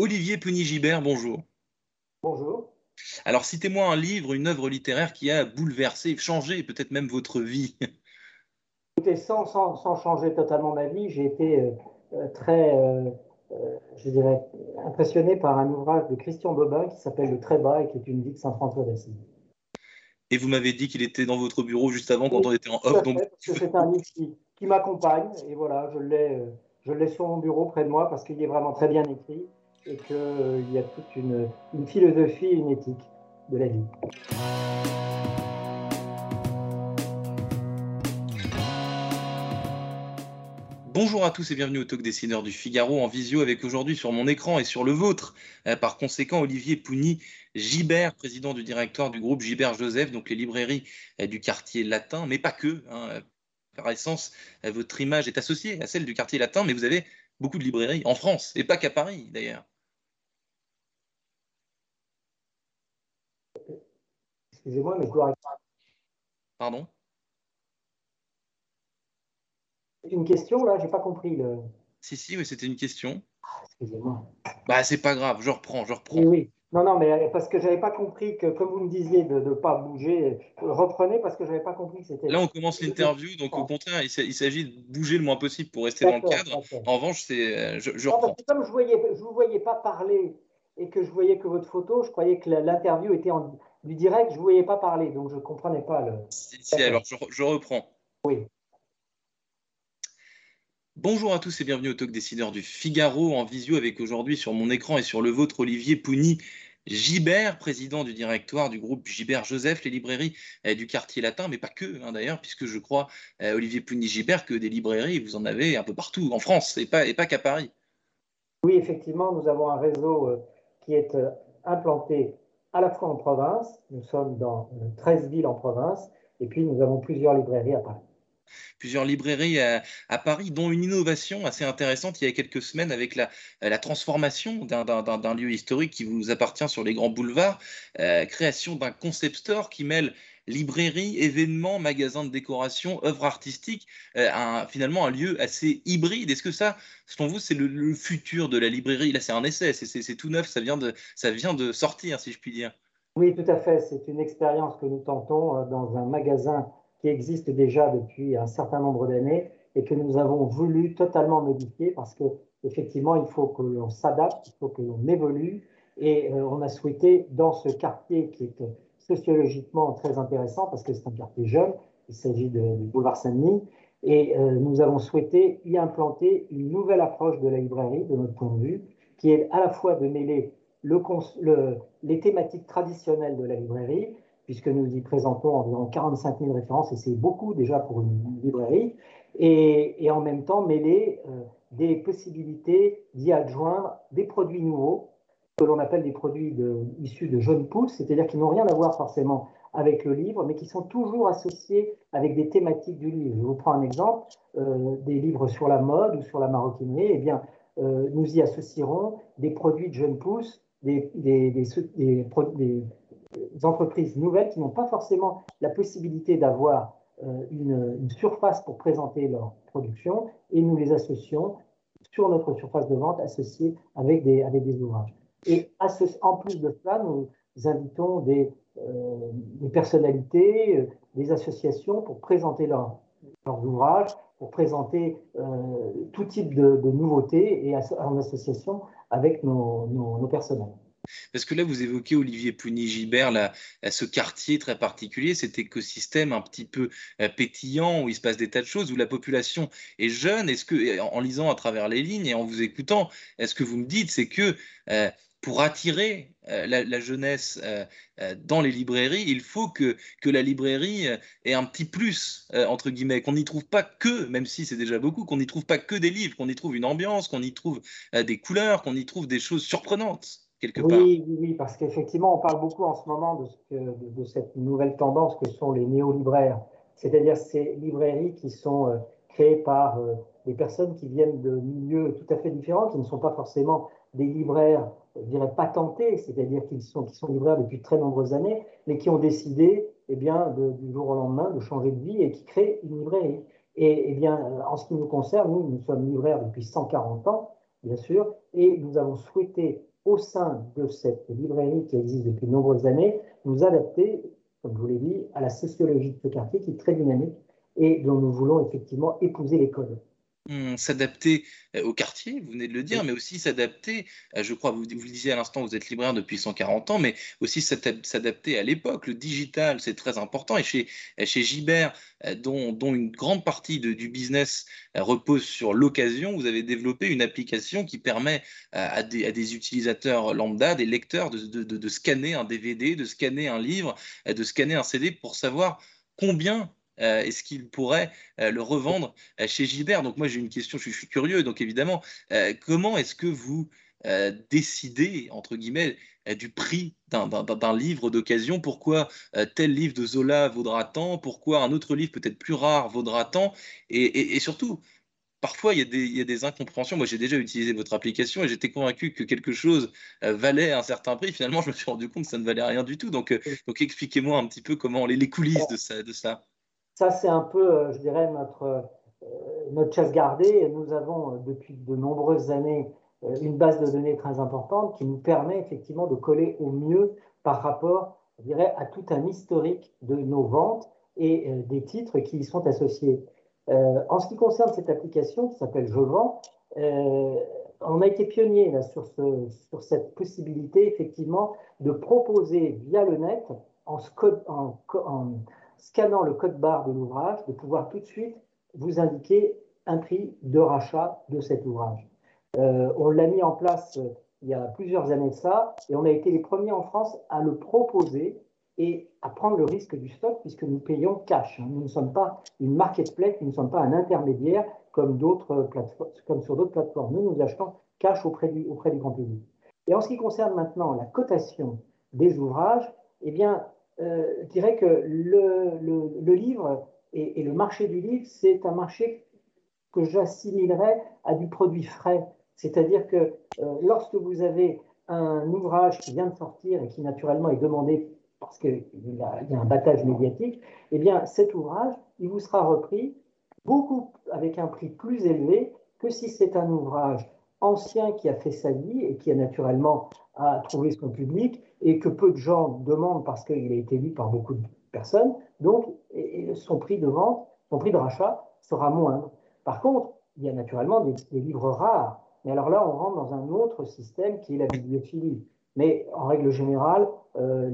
Olivier Puny-Gibert, bonjour. Bonjour. Alors, citez-moi un livre, une œuvre littéraire qui a bouleversé, changé peut-être même votre vie. Écoutez, sans, sans, changer totalement ma vie, j'ai été euh, euh, très, euh, je dirais, impressionné par un ouvrage de Christian Bobin qui s'appelle Le Trébat et qui est une vie de Saint-François d'Assise. Et vous m'avez dit qu'il était dans votre bureau juste avant quand on était en off. Donc... Parce que c'est un livre qui, qui m'accompagne et voilà, je l'ai sur mon bureau près de moi parce qu'il est vraiment très bien écrit et qu'il euh, y a toute une, philosophie, une éthique de la vie. Bonjour à tous et bienvenue au Talk Dessineur du Figaro en visio avec aujourd'hui sur mon écran et sur le vôtre, euh, par conséquent, Olivier Pougny Gibert, président du directoire du groupe Gibert Joseph, donc les librairies euh, du quartier latin, mais pas que. Hein, par essence, votre image est associée à celle du quartier latin, mais vous avez beaucoup de librairies en France, et pas qu'à Paris d'ailleurs. Excusez-moi, mais je dois Pardon? C'est une question, là, j'ai pas compris. Le... Si, si, mais c'était une question. Ah, excusez-moi. Bah, c'est pas grave, je reprends, je reprends. Oui, oui. Non, non, mais parce que j'avais pas compris que, comme vous me disiez, de ne pas bouger, reprenez parce que j'avais pas compris que c'était. Là, on commence l'interview, donc au contraire, il s'agit de bouger le moins possible pour rester dans le cadre. En revanche, c'est, je, je reprends. comme je ne je vous voyais pas parler et que je voyais que votre photo, je croyais que l'interview était en, du direct, je ne voyais pas parler, donc je ne comprenais pas le. Si, alors je, reprends. Oui. Bonjour à tous et bienvenue au Talk Dessineur du Figaro en visio avec aujourd'hui sur mon écran et sur le vôtre Olivier Pougny Gibert, président du directoire du groupe Gibert Joseph, les librairies euh, du quartier latin, mais pas que hein, d'ailleurs, puisque je crois, euh, Olivier Pougny Gibert, que des librairies, vous en avez un peu partout en France et pas, et pas qu'à Paris. Oui, effectivement, nous avons un réseau euh, qui est implanté à la fois en province, nous sommes dans 13 villes en province, et puis nous avons plusieurs librairies à Paris. Plusieurs librairies à, Paris, dont une innovation assez intéressante il y a quelques semaines avec la, transformation d'un lieu historique qui vous appartient sur les grands boulevards, euh, création d'un concept store qui mêle librairie, événements, magasins de décoration, œuvres artistiques, euh, finalement un lieu assez hybride. Est-ce que ça, selon vous, c'est le, futur de la librairie? Là, c'est un essai, c'est tout neuf, ça vient, de, ça vient de sortir, si je puis dire. Oui, tout à fait. C'est une expérience que nous tentons euh, dans un magasin qui existe déjà depuis un certain nombre d'années et que nous avons voulu totalement modifier parce que effectivement, il faut que l'on s'adapte, il faut que l'on évolue. Et euh, on a souhaité dans ce quartier qui est sociologiquement très intéressant parce que c'est un quartier jeune, il s'agit du boulevard Saint-Denis, et euh, nous avons souhaité y implanter une nouvelle approche de la librairie, de notre point de vue, qui est à la fois de mêler le, les thématiques traditionnelles de la librairie, puisque nous y présentons environ 45 000 références, et c'est beaucoup déjà pour une librairie, et, en même temps mêler euh, des possibilités d'y adjoindre des produits nouveaux que l'on appelle des produits issus de jeunes pousses, c'est-à-dire qui n'ont rien à voir forcément avec le livre, mais qui sont toujours associés avec des thématiques du livre. Je vous prends un exemple, euh, des livres sur la mode ou sur la maroquinerie, eh bien, euh, nous y associerons des produits de jeunes pousses, des, des, des, entreprises nouvelles qui n'ont pas forcément la possibilité d'avoir euh, une, surface pour présenter leur production, et nous les associons sur notre surface de vente associée avec des, avec des ouvrages. Et en plus de cela, nous invitons des, euh, personnalités, euh, des associations pour présenter leurs ouvrages, pour présenter tout type de, nouveautés et en association avec nos, nos, personnels. Parce que là, vous évoquez Olivier Puny-Gibert, ce quartier très particulier, cet écosystème un petit peu pétillant où il se passe des tas de choses, où la population est jeune. Est-ce que, en lisant à travers les lignes et en vous écoutant, est-ce que vous me dites, c'est que pour attirer euh, la, jeunesse euh, euh, dans les librairies, il faut que, que la librairie ait un petit plus, entre guillemets, qu'on n'y trouve pas que, même si c'est déjà beaucoup, qu'on n'y trouve pas que des livres, qu'on y trouve une ambiance, qu'on y trouve des couleurs, qu'on y trouve des choses surprenantes, quelque part. Oui, oui, parce qu'effectivement, on parle beaucoup en ce moment de, de, de cette nouvelle tendance que sont les néo-libraires, c'est-à-dire ces librairies qui sont créées par des personnes qui viennent de milieux tout à fait différents, qui ne sont pas forcément des libraires je dirais, patentés, c'est-à-dire qu'ils sont, qui sont libraires depuis de très nombreuses années, mais qui ont décidé eh bien, du jour au lendemain de changer de vie et qui créent une librairie. Et eh bien, en ce qui nous concerne, nous, nous sommes libraires depuis 140 ans, bien sûr, et nous avons souhaité au sein de cette librairie qui existe depuis de nombreuses années, nous adapter, comme je vous l'ai dit, à la sociologie de ce quartier qui est très dynamique et dont nous voulons effectivement épouser les codes. Hum, s'adapter euh, au quartier, vous venez de le dire, mais aussi s'adapter, euh, je crois, vous, vous le disiez à l'instant, vous êtes libraire depuis 140 ans, mais aussi s'adapter à l'époque. Le digital, c'est très important. Et chez, chez Gibert, euh, dont, dont une grande partie de, du business repose sur l'occasion, vous avez développé une application qui permet à des, à des utilisateurs lambda, des lecteurs, de, de, de scanner un DVD, de scanner un livre, de scanner un CD pour savoir combien euh, est-ce qu'il pourrait euh, le revendre euh, chez Gilbert? Donc moi j'ai une question, je suis, curieux, donc évidemment, comment est-ce que vous décidez, entre guillemets, du prix d'un livre d'occasion? Pourquoi tel livre de Zola vaudra tant Pourquoi un autre livre peut-être plus rare vaudra tant et, surtout, parfois, il y, a des, il y, a des, incompréhensions. Moi, j'ai déjà utilisé votre application et j'étais convaincu que quelque chose valait un certain prix. Finalement, je me suis rendu compte que ça ne valait rien du tout. Donc, donc expliquez-moi un petit peu comment les, les coulisses de ça. De ça. Ça, c'est un peu, euh, je dirais, notre, euh, notre chasse gardée. Nous avons euh, depuis de nombreuses années une base de données très importante qui nous permet effectivement de coller au mieux par rapport, je dirais, à tout un historique de nos ventes et des titres qui y sont associés. en ce qui concerne cette application qui s'appelle Je vends, on a été pionnier sur, cette possibilité effectivement de proposer via le net en, en, en, scannant le code barre de l'ouvrage, de pouvoir tout de suite vous indiquer un prix de rachat de cet ouvrage. Euh, on l'a mis en place euh, il y a plusieurs années de ça, et on a été les premiers en France à le proposer et à prendre le risque du stock puisque nous payons cash. Hein. Nous ne sommes pas une marketplace, nous ne sommes pas un intermédiaire comme, comme sur d'autres plateformes. Nous, nous achetons cash auprès du, auprès du grand public. Et en ce qui concerne maintenant la cotation des ouvrages, eh bien, euh, je dirais que le, livre et, le marché du livre, c'est un marché que j'assimilerais à du produit frais. C'est-à-dire que euh, lorsque vous avez un ouvrage qui vient de sortir et qui naturellement est demandé parce qu'il y, a un battage médiatique, eh bien cet ouvrage, il vous sera repris beaucoup avec un prix plus élevé que si c'est un ouvrage ancien qui a fait sa vie et qui a naturellement a trouvé son public et que peu de gens demandent parce qu'il a été lu par beaucoup de personnes. Donc, son prix de vente, son prix de rachat sera moindre. Par contre, il y a naturellement des, livres rares. Mais alors là, on rentre dans un autre système qui est la bibliophilie. Mais en règle générale, euh,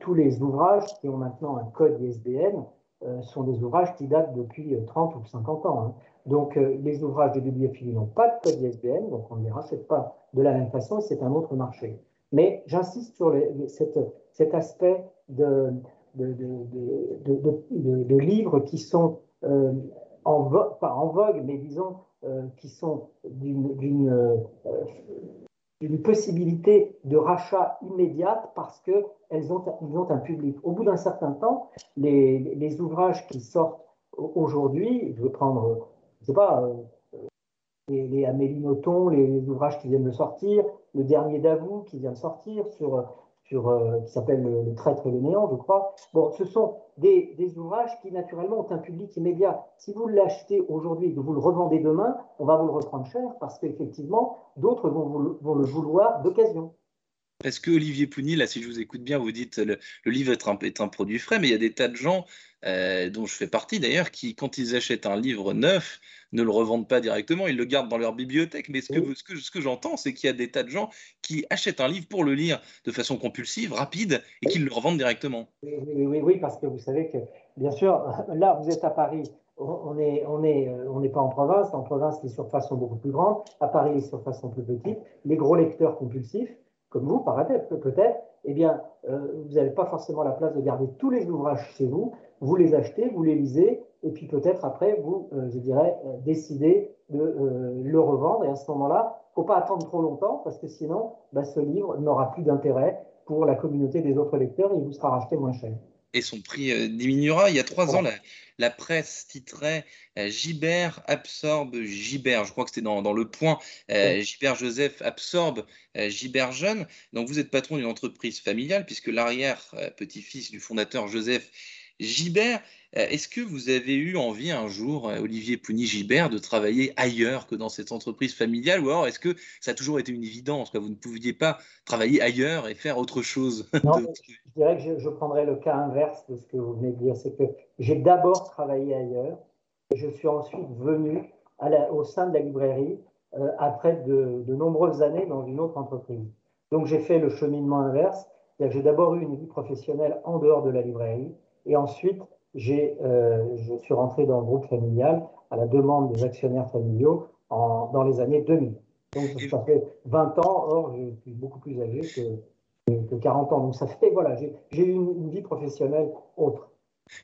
tous les ouvrages qui ont maintenant un code ISBN euh, sont des ouvrages qui datent depuis 30 euh, ou 50 ans. Hein. Donc, les ouvrages de bibliophilie n'ont pas de code ISBN, donc on ne les rachète pas de la même façon, c'est un autre marché. Mais j'insiste sur cet aspect de, livres qui sont euh, en vogue, pas en vogue, mais disons euh, qui sont d'une euh, possibilité de rachat immédiate parce qu'ils ont, ont un public. Au bout d'un certain temps, les, les ouvrages qui sortent aujourd'hui, je vais prendre, je sais pas, les, Amélie Nothomb, les, ouvrages qui viennent de sortir, le dernier d'Avoue qui vient de sortir sur, euh, qui s'appelle le, traître et le néant, je crois. Ce sont des, ouvrages qui naturellement ont un public immédiat. Si vous l'achetez aujourd'hui et que vous le revendez demain, on va vous le reprendre cher parce qu'effectivement, d'autres vont le vouloir d'occasion. Parce que Olivier Pougny, là, si je vous écoute bien, vous dites le, le livre est un, est un, produit frais, mais il y a des tas de gens, euh, dont je fais partie d'ailleurs, qui, quand ils achètent un livre neuf, ne le revendent pas directement, ils le gardent dans leur bibliothèque. Mais ce que, ce que, ce que j'entends, c'est qu'il y a des tas de gens qui achètent un livre pour le lire de façon compulsive, rapide, et qui le revendent directement. Oui, oui, oui, parce que vous savez que, bien sûr, là, vous êtes à Paris. On n'est on est, euh, on pas en province. En province, les surfaces sont beaucoup plus grandes. À Paris, les surfaces sont plus petites. Les gros lecteurs compulsifs, comme vous, par peut-être, eh bien, euh, vous n'avez pas forcément la place de garder tous les ouvrages chez vous. Vous les achetez, vous les lisez, et puis peut-être après, vous, euh, je dirais, euh, décidez de le revendre. Et à ce moment-là, il ne faut pas attendre trop longtemps parce que sinon, bah, ce livre n'aura plus d'intérêt pour la communauté des autres lecteurs et il vous sera racheté moins cher. Et son prix diminuera. Il y a trois ans, la, presse titrait Gibert absorbe Gibert. Je crois que c'était dans, dans, le point. Gibert Joseph absorbe Gibert Jeune. Donc vous êtes patron d'une entreprise familiale puisque l'arrière petit-fils du fondateur Joseph Gibert. Est-ce que vous avez eu envie un jour, Olivier Pougny-Gibert, de travailler ailleurs que dans cette entreprise familiale Ou alors est-ce que ça a toujours été une évidence que Vous ne pouviez pas travailler ailleurs et faire autre chose Non, je dirais que je, prendrais le cas inverse de ce que vous venez de dire. C'est que j'ai d'abord travaillé ailleurs et je suis ensuite venu au sein de la librairie euh, après de, nombreuses années dans une autre entreprise. Donc j'ai fait le cheminement inverse, j'ai d'abord eu une vie professionnelle en dehors de la librairie et ensuite euh, je suis rentré dans le groupe familial à la demande des actionnaires familiaux en, dans les années 2000. Donc ça fait 20 ans, or je suis beaucoup plus âgé que, que 40 ans. Donc ça fait, voilà, j'ai eu une vie professionnelle autre.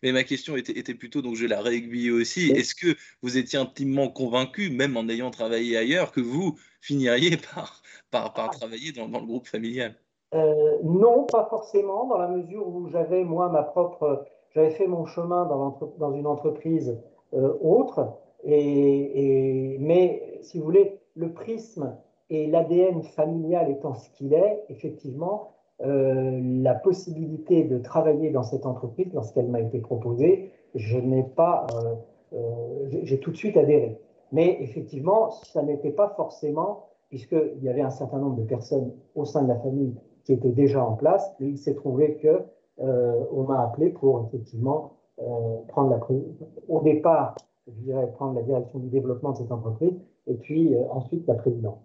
Mais ma question était, plutôt, donc je vais la réaiguiller aussi, est-ce que vous étiez intimement convaincu, même en ayant travaillé ailleurs, que vous finiriez par, par, par travailler dans, le groupe familial? Euh, Non, pas forcément, dans la mesure où j'avais, moi, ma propre... J'avais fait mon chemin dans, une entreprise euh, autre, mais si vous voulez, le prisme et l'ADN familial étant ce qu'il est, effectivement, euh, la possibilité de travailler dans cette entreprise lorsqu'elle m'a été proposée, je n'ai pas, euh, j'ai tout de suite adhéré. Mais effectivement, ça n'était pas forcément, puisqu'il y avait un certain nombre de personnes au sein de la famille qui étaient déjà en place, et il s'est trouvé que on m'a appelé pour effectivement prendre la au départ, je dirais prendre la direction du développement de cette entreprise, et puis ensuite la présidence.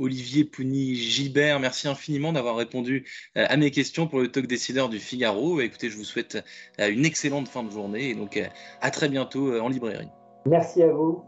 Olivier Pougny-Gibert. Merci infiniment d'avoir répondu euh, à mes questions pour le talk décideur du Figaro. Écoutez, je vous souhaite euh, une excellente fin de journée et donc euh, à très bientôt en librairie. Merci à vous.